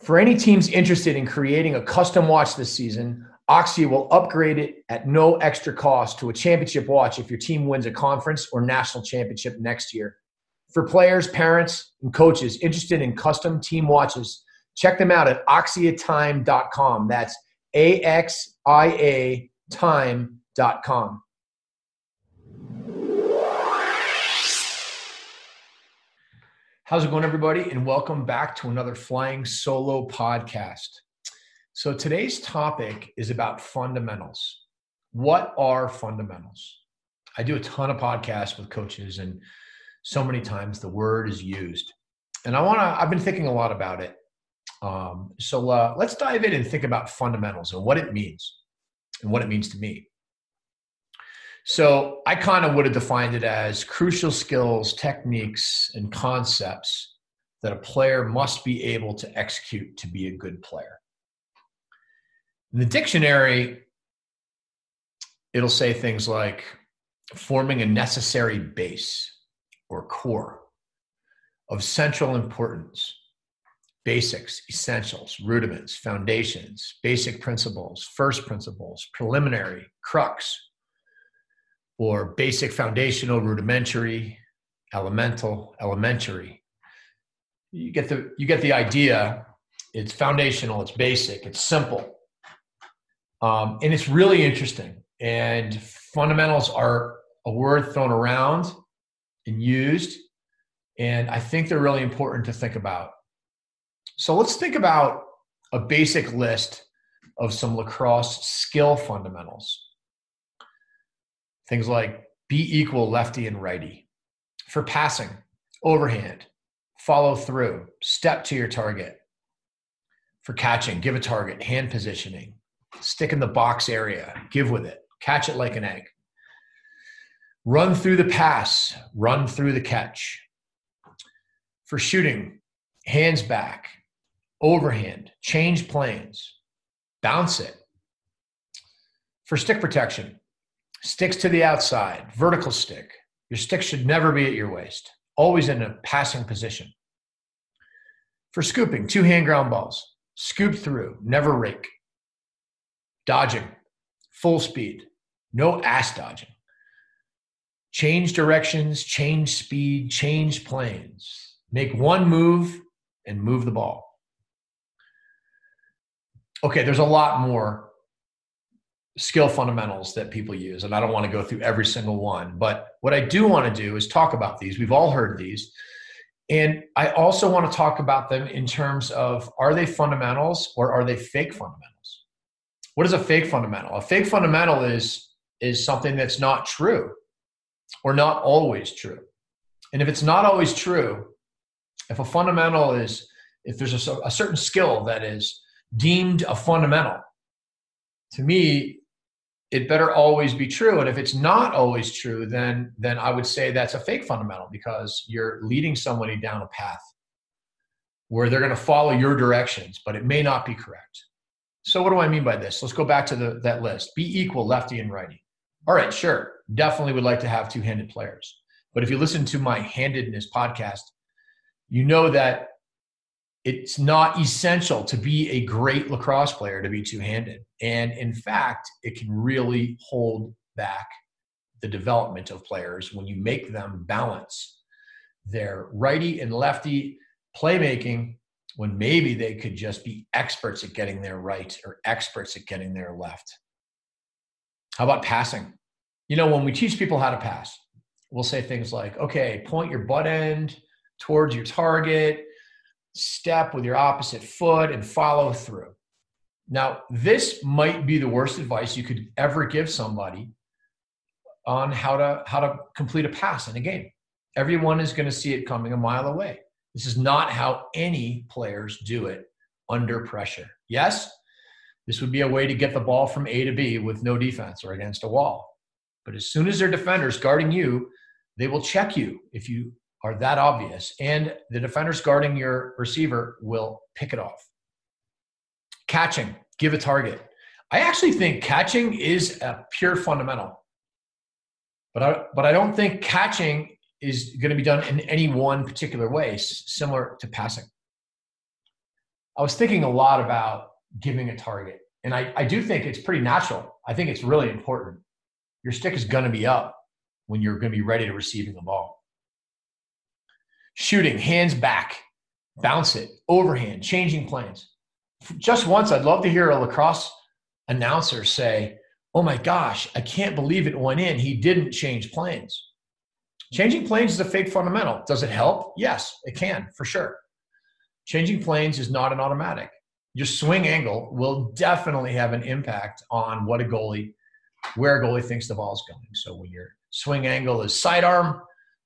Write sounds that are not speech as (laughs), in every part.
For any teams interested in creating a custom watch this season, Axia will upgrade it at no extra cost to a championship watch if your team wins a conference or national championship next year. For players, parents, and coaches interested in custom team watches, check them out at axiatime.com. That's A X I A time.com. How's it going, everybody? And welcome back to another Flying Solo podcast. So, today's topic is about fundamentals. What are fundamentals? I do a ton of podcasts with coaches, and so many times the word is used. And I want to, I've been thinking a lot about it. Um, so, uh, let's dive in and think about fundamentals and what it means and what it means to me. So I kind of would have defined it as crucial skills, techniques, and concepts that a player must be able to execute to be a good player. In the dictionary, it'll say things like forming a necessary base or core of central importance, basics, essentials, rudiments, foundations, basic principles, first principles, preliminary, crux, or basic foundational rudimentary elemental elementary. You get the you get the idea. It's foundational it's basic it's simple. Um, and it's really interesting. And fundamentals are a word thrown around and used and i think they're really important to think about. So let's think about a basic list of some lacrosse skill fundamentals Things like be equal lefty and righty. For passing, overhand, follow through, step to your target. For catching, give a target, hand positioning, stick in the box area, give with it, catch it like an egg. Run through the pass, run through the catch. For shooting, hands back, overhand, change planes, bounce it. For stick protection, Sticks to the outside, vertical stick. Your stick should never be at your waist, always in a passing position. For scooping, two hand ground balls. Scoop through, never rake. Dodging, full speed, no ass dodging. Change directions, change speed, change planes. Make one move and move the ball. Okay, there's a lot more skill fundamentals that people use. And I don't want to go through every single one. But what I do want to do is talk about these. We've all heard these. And I also want to talk about them in terms of are they fundamentals or are they fake fundamentals? What is a fake fundamental? A fake fundamental is is something that's not true or not always true. And if it's not always true, if a fundamental is if there's a, a certain skill that is deemed a fundamental, to me it better always be true and if it's not always true then then i would say that's a fake fundamental because you're leading somebody down a path where they're going to follow your directions, but it may not be correct. So, what do I mean by this? Let's go back to the, that list. Be equal, lefty and righty. All right, sure. Definitely would like to have two handed players. But if you listen to my handedness podcast, you know that it's not essential to be a great lacrosse player to be two handed. And in fact, it can really hold back the development of players when you make them balance their righty and lefty playmaking when maybe they could just be experts at getting their right or experts at getting their left. How about passing? You know, when we teach people how to pass, we'll say things like, okay, point your butt end towards your target, step with your opposite foot, and follow through. Now, this might be the worst advice you could ever give somebody on how to how to complete a pass in a game. Everyone is going to see it coming a mile away. This is not how any players do it under pressure. Yes, this would be a way to get the ball from A to B with no defense or against a wall. But as soon as their defenders guarding you, they will check you if you are that obvious. And the defenders guarding your receiver will pick it off. Catching, give a target. I actually think catching is a pure fundamental. But I, but I don't think catching is going to be done in any one particular way, similar to passing. I was thinking a lot about giving a target, and I, I do think it's pretty natural. I think it's really important. Your stick is going to be up when you're going to be ready to receiving the ball. Shooting, hands back, bounce it, overhand, changing planes. Just once, I'd love to hear a lacrosse announcer say, Oh my gosh, I can't believe it went in. He didn't change planes Changing planes is a fake fundamental. Does it help? Yes, it can, for sure. Changing planes is not an automatic. Your swing angle will definitely have an impact on what a goalie, where a goalie thinks the ball is going. So when your swing angle is sidearm,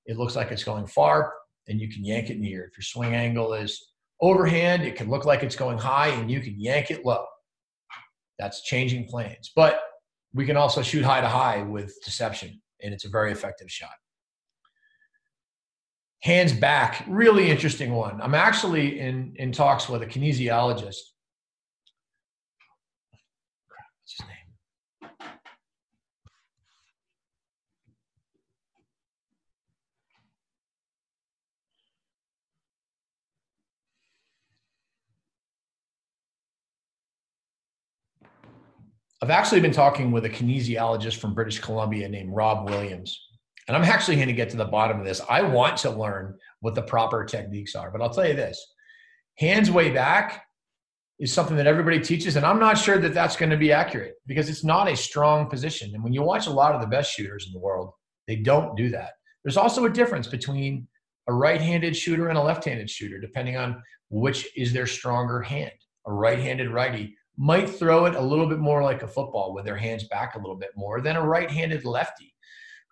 it looks like it's going far, and you can yank it near. If your swing angle is overhand, it can look like it's going high, and you can yank it low. That's changing planes. But we can also shoot high to high with deception, and it's a very effective shot hands back really interesting one i'm actually in in talks with a kinesiologist what's his name I've actually been talking with a kinesiologist from British Columbia named Rob Williams and I'm actually going to get to the bottom of this. I want to learn what the proper techniques are, but I'll tell you this hands way back is something that everybody teaches. And I'm not sure that that's going to be accurate because it's not a strong position. And when you watch a lot of the best shooters in the world, they don't do that. There's also a difference between a right handed shooter and a left handed shooter, depending on which is their stronger hand. A right handed righty might throw it a little bit more like a football with their hands back a little bit more than a right handed lefty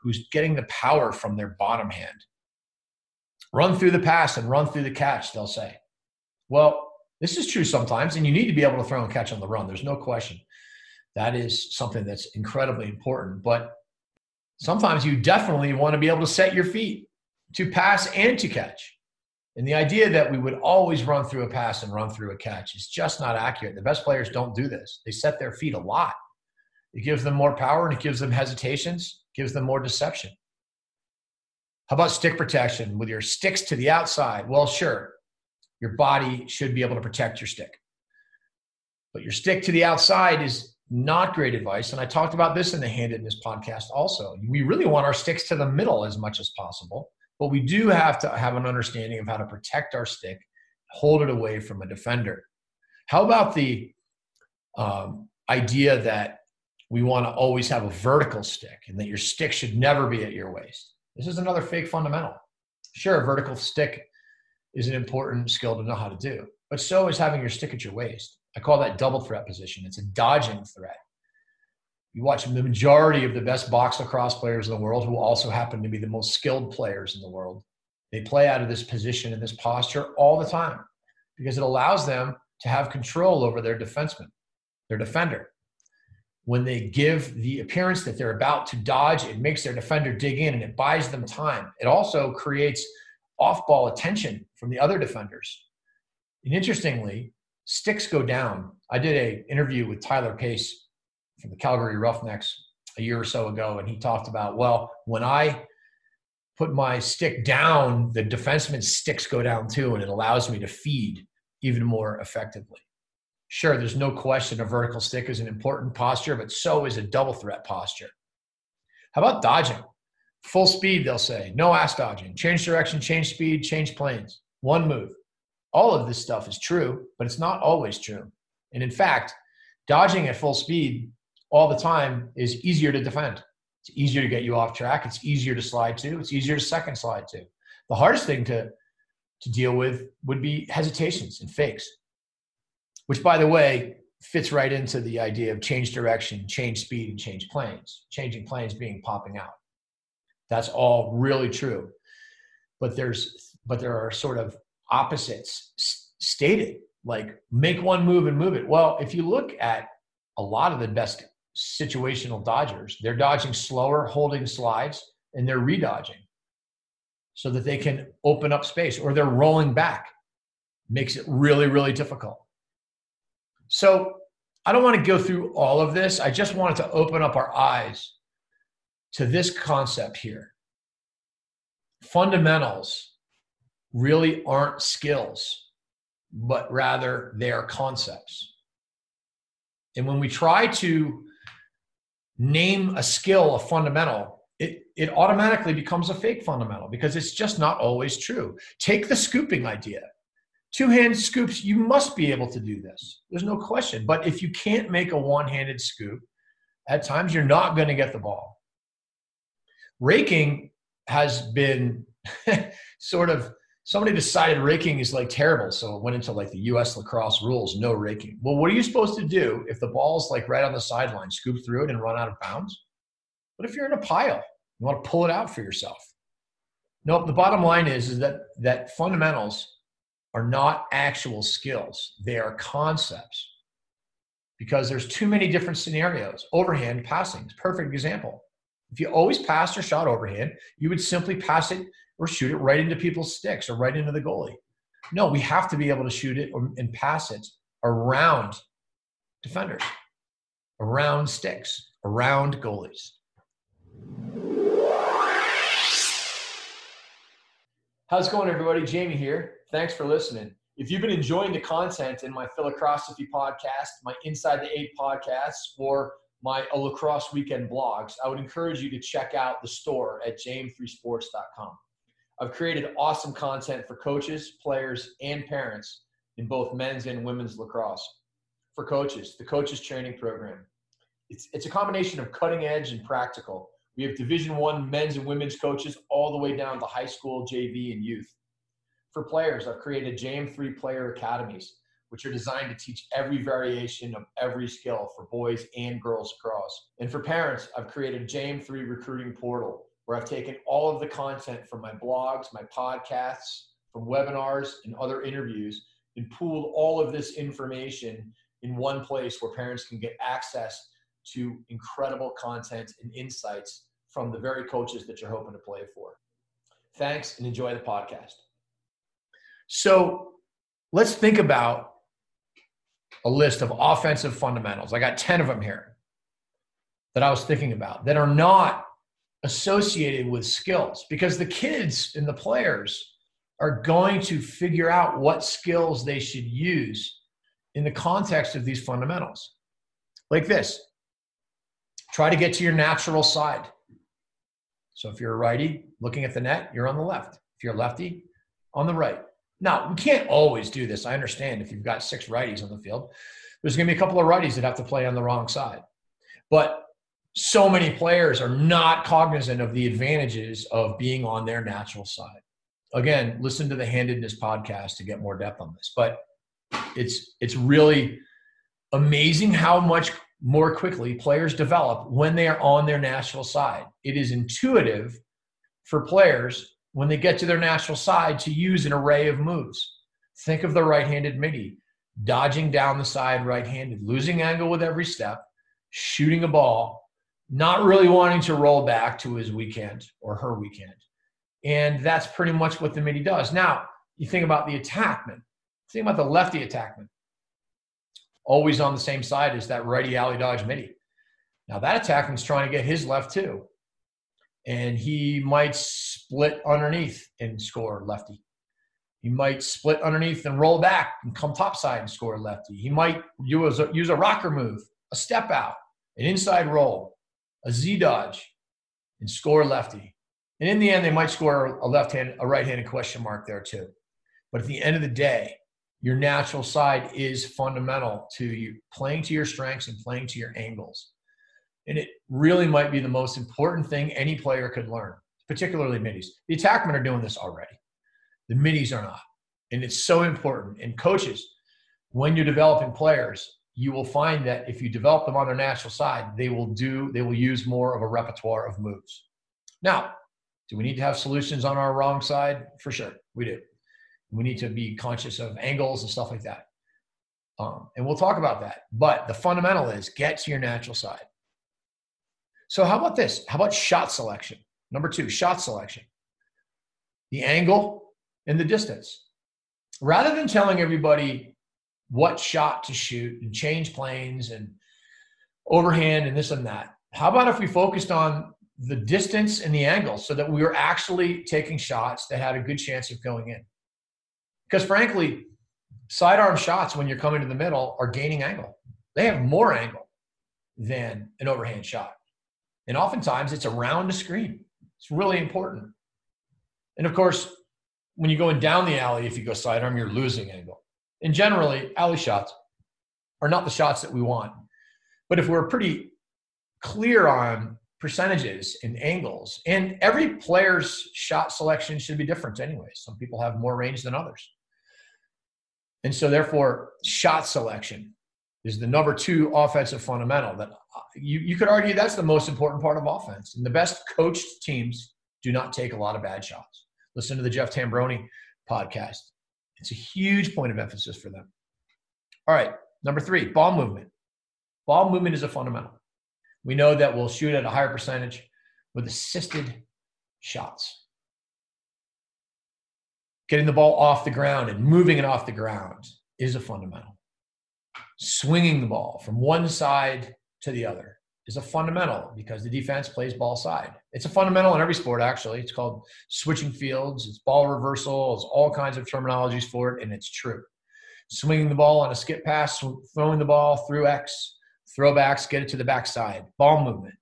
who's getting the power from their bottom hand. Run through the pass and run through the catch, they'll say. Well, this is true sometimes, and you need to be able to throw and catch on the run. There's no question. That is something that's incredibly important. But sometimes you definitely want to be able to set your feet to pass and to catch. And the idea that we would always run through a pass and run through a catch is just not accurate. The best players don't do this. They set their feet a lot. It gives them more power and it gives them hesitations gives them more deception. How about stick protection with your sticks to the outside? Well, sure, your body should be able to protect your stick. But your stick to the outside is not great advice. And I talked about this in the Handedness podcast also. We really want our sticks to the middle as much as possible, but we do have to have an understanding of how to protect our stick, hold it away from a defender. How about the um, idea that we want to always have a vertical stick and that your stick should never be at your waist. This is another fake fundamental. Sure, a vertical stick is an important skill to know how to do, but so is having your stick at your waist. I call that double threat position. It's a dodging threat. You watch the majority of the best box lacrosse players in the world, who also happen to be the most skilled players in the world. They play out of this position and this posture all the time because it allows them to have control over their defenseman, their defender when they give the appearance that they're about to dodge, it makes their defender dig in and it buys them time. It also creates off ball attention from the other defenders. And interestingly, sticks go down. I did a interview with Tyler Pace from the Calgary Roughnecks a year or so ago, and he talked about, well, when I put my stick down, the defenseman's sticks go down too, and it allows me to feed even more effectively. Sure, there's no question a vertical stick is an important posture, but so is a double threat posture. How about dodging? Full speed, they'll say. No ass dodging. Change direction, change speed, change planes. One move. All of this stuff is true, but it's not always true. And in fact, dodging at full speed all the time is easier to defend. It's easier to get you off track. It's easier to slide to. It's easier to second slide to. The hardest thing to, to deal with would be hesitations and fakes, which, by the way, fits right into the idea of change direction, change speed, and change planes. Changing planes being popping out. That's all really true. But there's but there are sort of opposites stated, like make one move and move it. Well, if you look at a lot of the best situational dodgers. They're dodging slower, holding slides, and they're redodging so that they can open up space or they're rolling back. Makes it really, really difficult. So I don't want to go through all of this. I just wanted to open up our eyes to this concept here. Fundamentals really aren't skills, but rather they are concepts. And when we try to name a skill a fundamental, it, it automatically becomes a fake fundamental because it's just not always true. Take the scooping idea. Two hand scoops, you must be able to do this. There's no question. But if you can't make a one handed scoop, at times you're not going to get the ball. Raking has been (laughs) sort of somebody decided raking is like terrible, so it went into like the U.S. lacrosse rules, no raking. Well, what are you supposed to do if the ball's like right on the sideline, scoop through it and run out of bounds? What if you're in a pile? You want to pull it out for yourself. No, the bottom line is, is that that fundamentals are not actual skills; they are concepts. Because there's too many different scenarios. Overhand passing is perfect example. If you always passed or shot overhand, you would simply pass it or shoot it right into people's sticks or right into the goalie. No, we have to be able to shoot it and pass it around defenders, around sticks, around goalies. How's it going, everybody? Jamie here. Thanks for listening. If you've been enjoying the content in my Philocrosophy podcast, my Inside the Eight podcasts, or my lacrosse weekend blogs, I would encourage you to check out the store at jm3sports.com. I've created awesome content for coaches, players, and parents in both men's and women's lacrosse. For coaches, the coaches training program. It's, it's a combination of cutting edge and practical. We have Division One men's and women's coaches all the way down to high school, JV, and youth. For players, I've created JM3 Player Academies, which are designed to teach every variation of every skill for boys and girls lacrosse. And for parents, I've created JM3 Recruiting Portal, where I've taken all of the content from my blogs, my podcasts, from webinars, and other interviews, and pooled all of this information in one place where parents can get access to incredible content and insights from the very coaches that you're hoping to play for. Thanks and enjoy the podcast. So let's think about a list of offensive fundamentals. I got 10 of them here that I was thinking about that are not associated with skills because the kids and the players are going to figure out what skills they should use in the context of these fundamentals. Like this try to get to your natural side. So if you're a righty looking at the net, you're on the left. If you're a lefty, on the right. Now, we can't always do this. I understand if you've got six righties on the field, there's going to be a couple of righties that have to play on the wrong side. But so many players are not cognizant of the advantages of being on their natural side. Again, listen to the handedness podcast to get more depth on this. But it's it's really amazing how much more quickly players develop when they are on their natural side. It is intuitive for players when they get to their natural side to use an array of moves. Think of the right-handed middie, dodging down the side right-handed, losing angle with every step, shooting a ball, not really wanting to roll back to his weak hand or her weak hand. And that's pretty much what the middie does. Now, you think about the attackman. Think about the lefty attackman. Always on the same side as that righty alley dodge middie. Now that attackman's trying to get his left too. And he might split underneath and score lefty. He might split underneath and roll back and come topside and score lefty. He might use a, use a rocker move, a step out, an inside roll, a Z dodge, and score lefty. And in the end, they might score a left hand, a right handed question mark there too. But at the end of the day, your natural side is fundamental to you playing to your strengths and playing to your angles. And it really might be the most important thing any player could learn, particularly middies. The attackmen are doing this already. The middies are not. And it's so important. And coaches, when you're developing players, you will find that if you develop them on their natural side, they will do, they will use more of a repertoire of moves. Now, do we need to have solutions on our wrong side? For sure, we do. We need to be conscious of angles and stuff like that. Um, and we'll talk about that. But the fundamental is get to your natural side. So, how about this? How about shot selection? Number two, shot selection. The angle and the distance. Rather than telling everybody what shot to shoot and change planes and overhand and this and that, how about if we focused on the distance and the angle so that we were actually taking shots that had a good chance of going in? Because frankly, sidearm shots when you're coming to the middle are gaining angle. They have more angle than an overhand shot. And oftentimes it's around a screen. It's really important. And of course, when you're going down the alley, if you go sidearm, you're losing angle. And generally, alley shots are not the shots that we want. But if we're pretty clear on percentages and angles, and every player's shot selection should be different anyway. Some people have more range than others. And so, therefore, shot selection is the number two offensive fundamental that uh, you, you could argue that's the most important part of offense. And the best coached teams do not take a lot of bad shots. Listen to the Jeff Tambroni podcast. It's a huge point of emphasis for them. All right, number three, ball movement. Ball movement is a fundamental. We know that we'll shoot at a higher percentage with assisted shots getting the ball off the ground and moving it off the ground is a fundamental. Swinging the ball from one side to the other is a fundamental because the defense plays ball side. It's a fundamental in every sport, actually. It's called switching fields, it's ball reversal, it's all kinds of terminologies for it, and it's true. Swinging the ball on a skip pass, throwing the ball through X, throwbacks, get it to the backside, ball movement.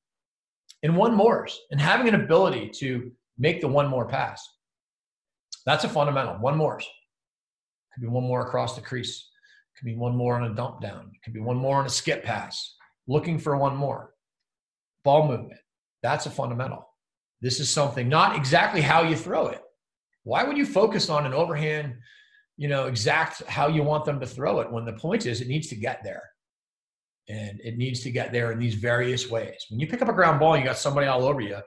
And one mores, and having an ability to make the one more pass. That's a fundamental. One more. Could be one more across the crease. Could be one more on a dump down. Could be one more on a skip pass. Looking for one more. Ball movement. That's a fundamental. This is something, not exactly how you throw it. Why would you focus on an overhand, you know, exact how you want them to throw it when the point is it needs to get there? And it needs to get there in these various ways. When you pick up a ground ball, you got somebody all over you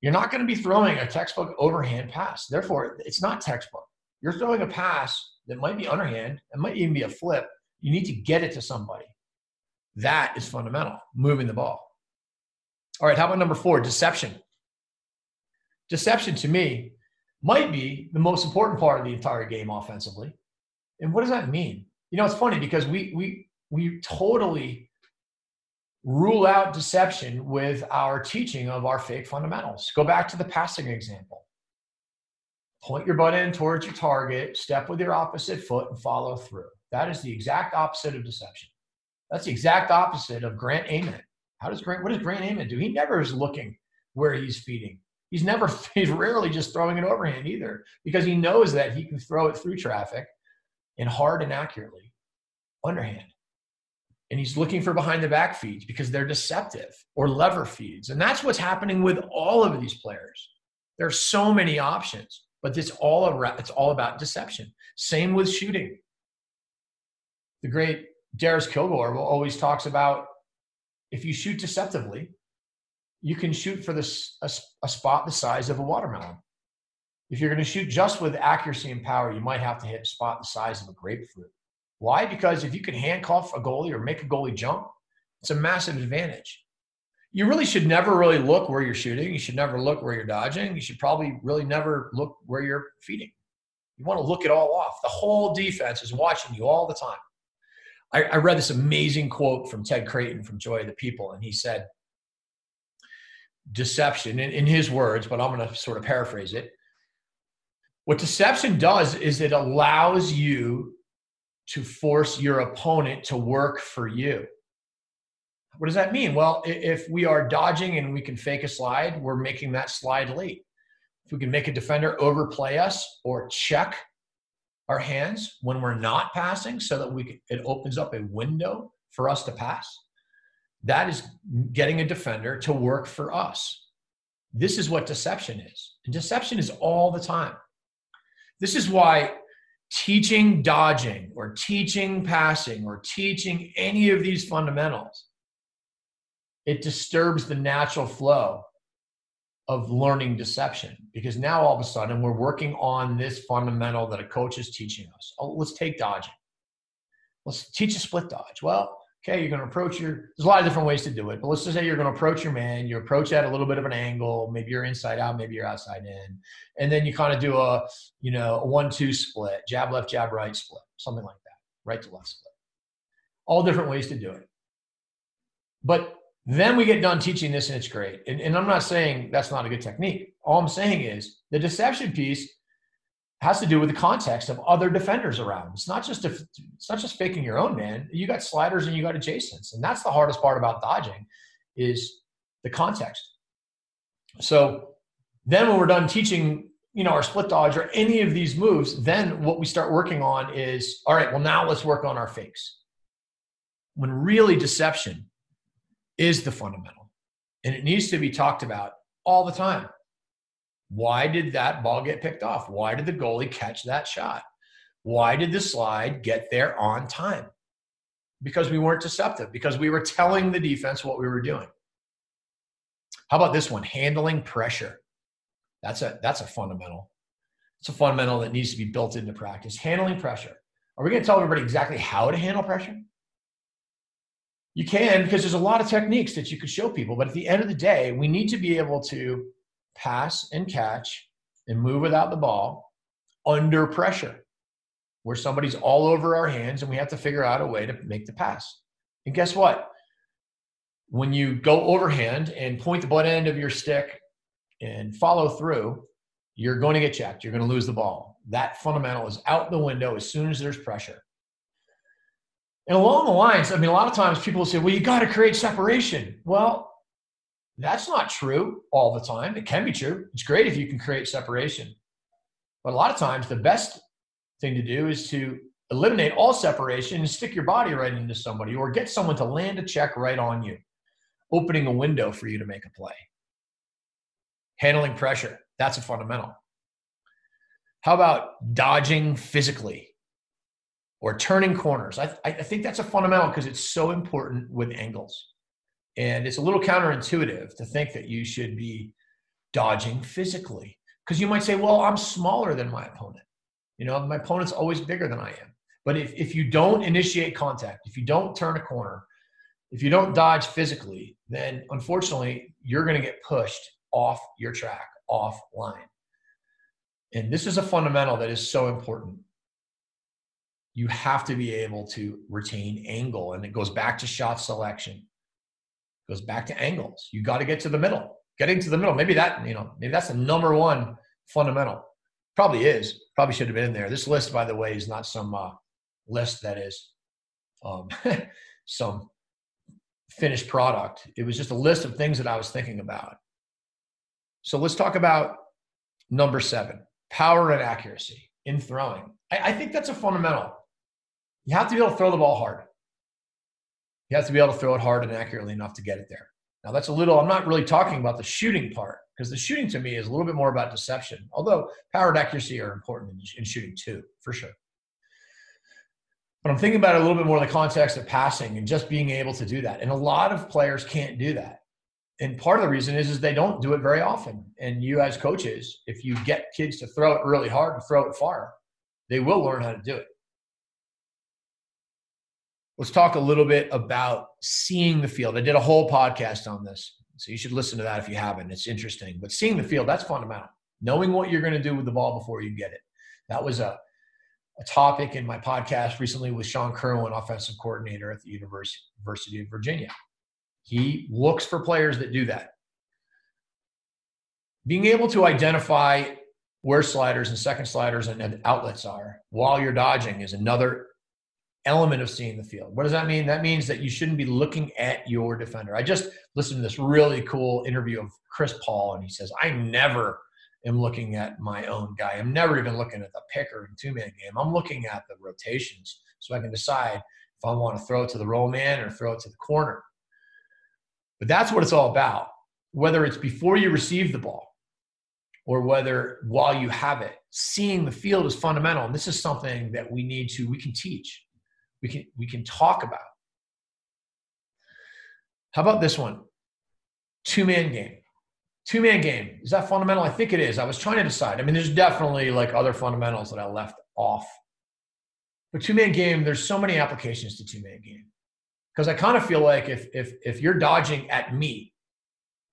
you're not going to be throwing a textbook overhand pass. Therefore, it's not textbook. You're throwing a pass that might be underhand, it might even be a flip. You need to get it to somebody. That is fundamental, moving the ball. All right, how about number four, deception? Deception to me might be the most important part of the entire game offensively. And what does that mean? You know, it's funny because we we we totally rule out deception with our teaching of our fake fundamentals. Go back to the passing example. Point your butt end towards your target, step with your opposite foot, and follow through. That is the exact opposite of deception. That's the exact opposite of Grant Ament. How does Grant, what does Grant Ament do? He never is looking where he's feeding. He's never, (laughs) he's rarely just throwing it overhand either because he knows that he can throw it through traffic and hard and accurately underhand and he's looking for behind the back feeds because they're deceptive or lever feeds. And that's what's happening with all of these players. There are so many options, but it's all around, it's all about deception. Same with shooting. The great Darius Kilgore always talks about if you shoot deceptively, you can shoot for this a, a spot the size of a watermelon. If you're going to shoot just with accuracy and power, you might have to hit a spot the size of a grapefruit. Why? Because if you can handcuff a goalie or make a goalie jump, it's a massive advantage. You really should never really look where you're shooting. You should never look where you're dodging. You should probably really never look where you're feeding. You want to look it all off. The whole defense is watching you all the time. I, I read this amazing quote from Ted Creighton from Joy of the People, and he said, Deception, in, in his words, but I'm going to sort of paraphrase it. What deception does is it allows you to force your opponent to work for you. What does that mean? Well, if we are dodging and we can fake a slide, we're making that slide late. If we can make a defender overplay us or check our hands when we're not passing so that we can, it opens up a window for us to pass, that is getting a defender to work for us. This is what deception is. And deception is all the time. This is why teaching dodging or teaching passing or teaching any of these fundamentals it disturbs the natural flow of learning deception because now all of a sudden we're working on this fundamental that a coach is teaching us. Oh, let's take dodging. Let's teach a split dodge. Well, okay, you're going to approach your, there's a lot of different ways to do it, but let's just say you're going to approach your man, you approach at a little bit of an angle, maybe you're inside out, maybe you're outside in, and then you kind of do a, you know, a one, two split, jab, left, jab, right split, something like that, right to left split. All different ways to do it. But then we get done teaching this and it's great. And, and I'm not saying that's not a good technique. All I'm saying is the deception piece has to do with the context of other defenders around. It's not just a, it's not just faking your own man. You got sliders and you got adjacents, and that's the hardest part about dodging, is the context. So then when we're done teaching, you know, our split dodge or any of these moves, then what we start working on is all right. Well, now let's work on our fakes. When really deception is the fundamental. And it needs to be talked about all the time. Why did that ball get picked off? Why did the goalie catch that shot? Why did the slide get there on time? Because we weren't deceptive, because we were telling the defense what we were doing. How about this one? Handling pressure. That's a that's a fundamental. It's a fundamental that needs to be built into practice. Handling pressure. Are we going to tell everybody exactly how to handle pressure? You can because there's a lot of techniques that you could show people, but at the end of the day, we need to be able to pass and catch and move without the ball under pressure, where somebody's all over our hands and we have to figure out a way to make the pass. And guess what? When you go overhand and point the butt end of your stick and follow through, you're going to get checked. You're going to lose the ball. That fundamental is out the window as soon as there's pressure. And along the lines, I mean, a lot of times people say, well, you got to create separation. Well, that's not true all the time. It can be true. It's great if you can create separation. But a lot of times, the best thing to do is to eliminate all separation and stick your body right into somebody or get someone to land a check right on you, opening a window for you to make a play. Handling pressure, that's a fundamental. How about dodging physically? Or turning corners. I, I think that's a fundamental because it's so important with angles. And it's a little counterintuitive to think that you should be dodging physically because you might say, well, I'm smaller than my opponent. You know, my opponent's always bigger than I am. But if, if you don't initiate contact, if you don't turn a corner, if you don't dodge physically, then unfortunately, you're going to get pushed off your track, off line. And this is a fundamental that is so important you have to be able to retain angle. And it goes back to shot selection, it goes back to angles. You got to get to the middle, getting to the middle. Maybe that, you know, maybe that's the number one fundamental. Probably is. Probably should have been in there. This list, by the way, is not some uh, list that is um, (laughs) some finished product. It was just a list of things that I was thinking about. So let's talk about number seven power and accuracy in throwing. I, I think that's a fundamental. You have to be able to throw the ball hard. You have to be able to throw it hard and accurately enough to get it there. Now, that's a little, I'm not really talking about the shooting part because the shooting to me is a little bit more about deception, although power and accuracy are important in, in shooting too, for sure. But I'm thinking about it a little bit more in the context of passing and just being able to do that. And a lot of players can't do that. And part of the reason is, is they don't do it very often. And you as coaches, if you get kids to throw it really hard and throw it far, they will learn how to do it. Let's talk a little bit about seeing the field. I did a whole podcast on this. So you should listen to that if you haven't. It's interesting. But seeing the field, that's fundamental. Knowing what you're going to do with the ball before you get it. That was a, a topic in my podcast recently with Sean Kirwan, offensive coordinator at the University of Virginia. He looks for players that do that. Being able to identify where sliders and second sliders and outlets are while you're dodging is another element of seeing the field. What does that mean? That means that you shouldn't be looking at your defender. I just listened to this really cool interview of Chris Paul, and he says, I never am looking at my own guy. I'm never even looking at the picker in two man game. I'm looking at the rotations so I can decide if I want to throw it to the roll man or throw it to the corner. But that's what it's all about. Whether it's before you receive the ball or whether while you have it, seeing the field is fundamental. And this is something that we need to, we can teach we can we can talk about. How about this one? Two man game. Two man game. Is that fundamental? I think it is. I was trying to decide. I mean, there's definitely like other fundamentals that I left off. But two man game, there's so many applications to two man game. Because I kind of feel like if if if you're dodging at me,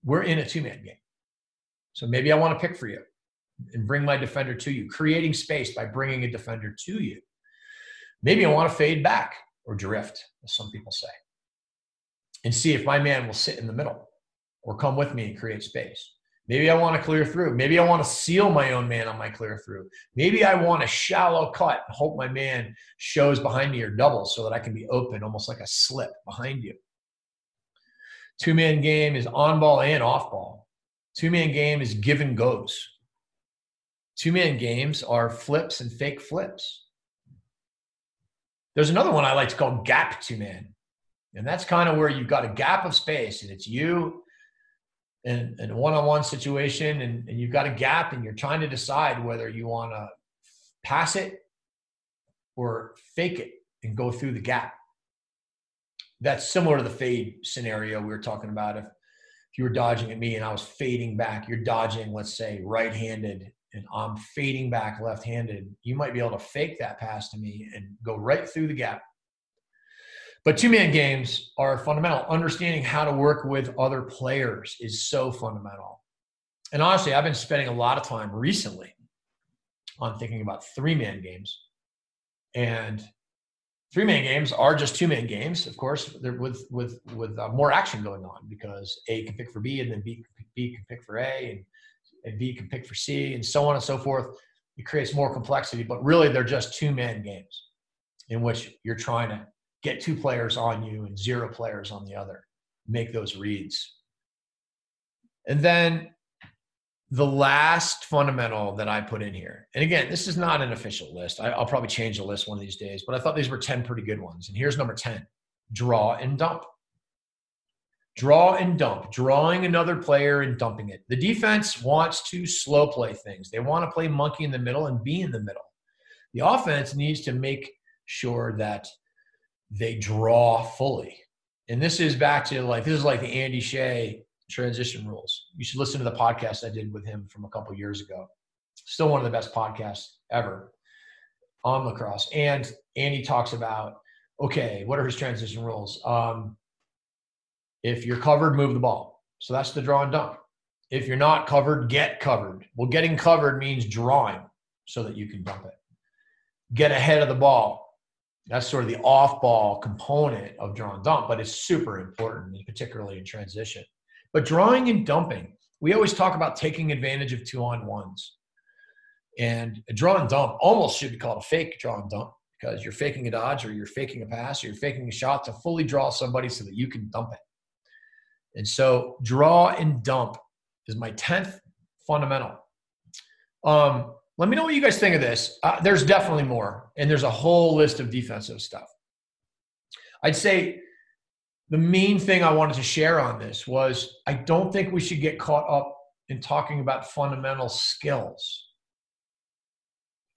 we're in a two man game. So maybe I want to pick for you and bring my defender to you, creating space by bringing a defender to you. Maybe I want to fade back or drift, as some people say, and see if my man will sit in the middle or come with me and create space. Maybe I want to clear through. Maybe I want to seal my own man on my clear through. Maybe I want a shallow cut and hope my man shows behind me or doubles so that I can be open, almost like a slip behind you. Two man game is on ball and off ball. Two man game is give and goes. Two man games are flips and fake flips. There's another one I like to call gap two man. And that's kind of where you've got a gap of space and it's you in a one-on-one situation and, and you've got a gap and you're trying to decide whether you want to pass it or fake it and go through the gap. That's similar to the fade scenario we were talking about. If, if you were dodging at me and I was fading back, you're dodging, let's say, right-handed and I'm fading back left handed, you might be able to fake that pass to me and go right through the gap. But two man games are fundamental. Understanding how to work with other players is so fundamental. And honestly, I've been spending a lot of time recently on thinking about three man games. And three man games are just two man games, of course, with with with uh, more action going on because A can pick for B and then B B can pick for A and and B can pick for C, and so on and so forth. It creates more complexity, but really they're just two man games in which you're trying to get two players on you and zero players on the other, make those reads. And then the last fundamental that I put in here, and again, this is not an official list. I, will probably change the list one of these days, but I thought these were 10 pretty good ones. And here's number 10 draw and dump draw and dump, drawing another player and dumping it. The defense wants to slow play things. They want to play monkey in the middle and be in the middle. The offense needs to make sure that they draw fully. And this is back to like this is like the Andy Shay transition rules. You should listen to the podcast I did with him from a couple years ago. Still one of the best podcasts ever on lacrosse. And Andy talks about okay, what are his transition rules? Um, if you're covered, move the ball. So that's the draw and dump. If you're not covered, get covered. Well, getting covered means drawing so that you can dump it. Get ahead of the ball. That's sort of the off ball component of draw and dump, but it's super important, particularly in transition. But drawing and dumping, we always talk about taking advantage of two on ones. And a draw and dump almost should be called a fake draw and dump because you're faking a dodge or you're faking a pass or you're faking a shot to fully draw somebody so that you can dump it. And so draw and dump is my 10th fundamental. Um, let me know what you guys think of this. Uh, there's definitely more, and there's a whole list of defensive stuff. I'd say the main thing I wanted to share on this was I don't think we should get caught up in talking about fundamental skills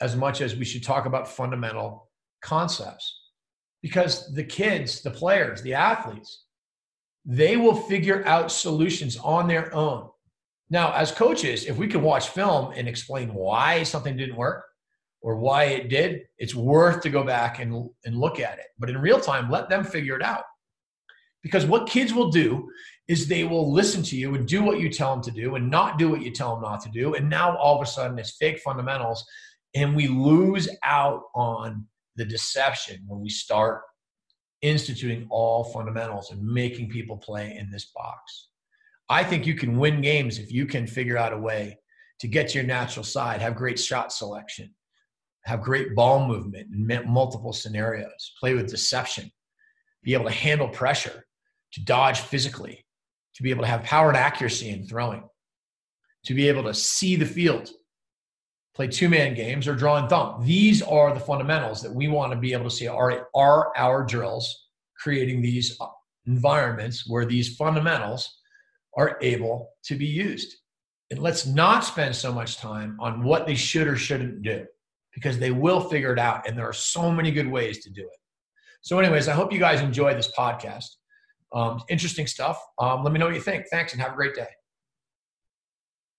as much as we should talk about fundamental concepts. Because the kids, the players, the athletes, they will figure out solutions on their own. Now, as coaches, if we can watch film and explain why something didn't work or why it did, it's worth to go back and, and look at it. But in real time, let them figure it out. Because what kids will do is they will listen to you and do what you tell them to do and not do what you tell them not to do. And now all of a sudden it's fake fundamentals And we lose out on the deception when we start instituting all fundamentals and making people play in this box. I think you can win games if you can figure out a way to get to your natural side, have great shot selection, have great ball movement in multiple scenarios, play with deception, be able to handle pressure, to dodge physically, to be able to have power and accuracy in throwing, to be able to see the field, play two man games, or draw and thump. These are the fundamentals that we want to be able to see. Are, are our drills creating these environments where these fundamentals are able to be used? And let's not spend so much time on what they should or shouldn't do because they will figure it out. And there are so many good ways to do it. So, anyways, I hope you guys enjoy this podcast. Um, interesting stuff. Um, let me know what you think. Thanks and have a great day.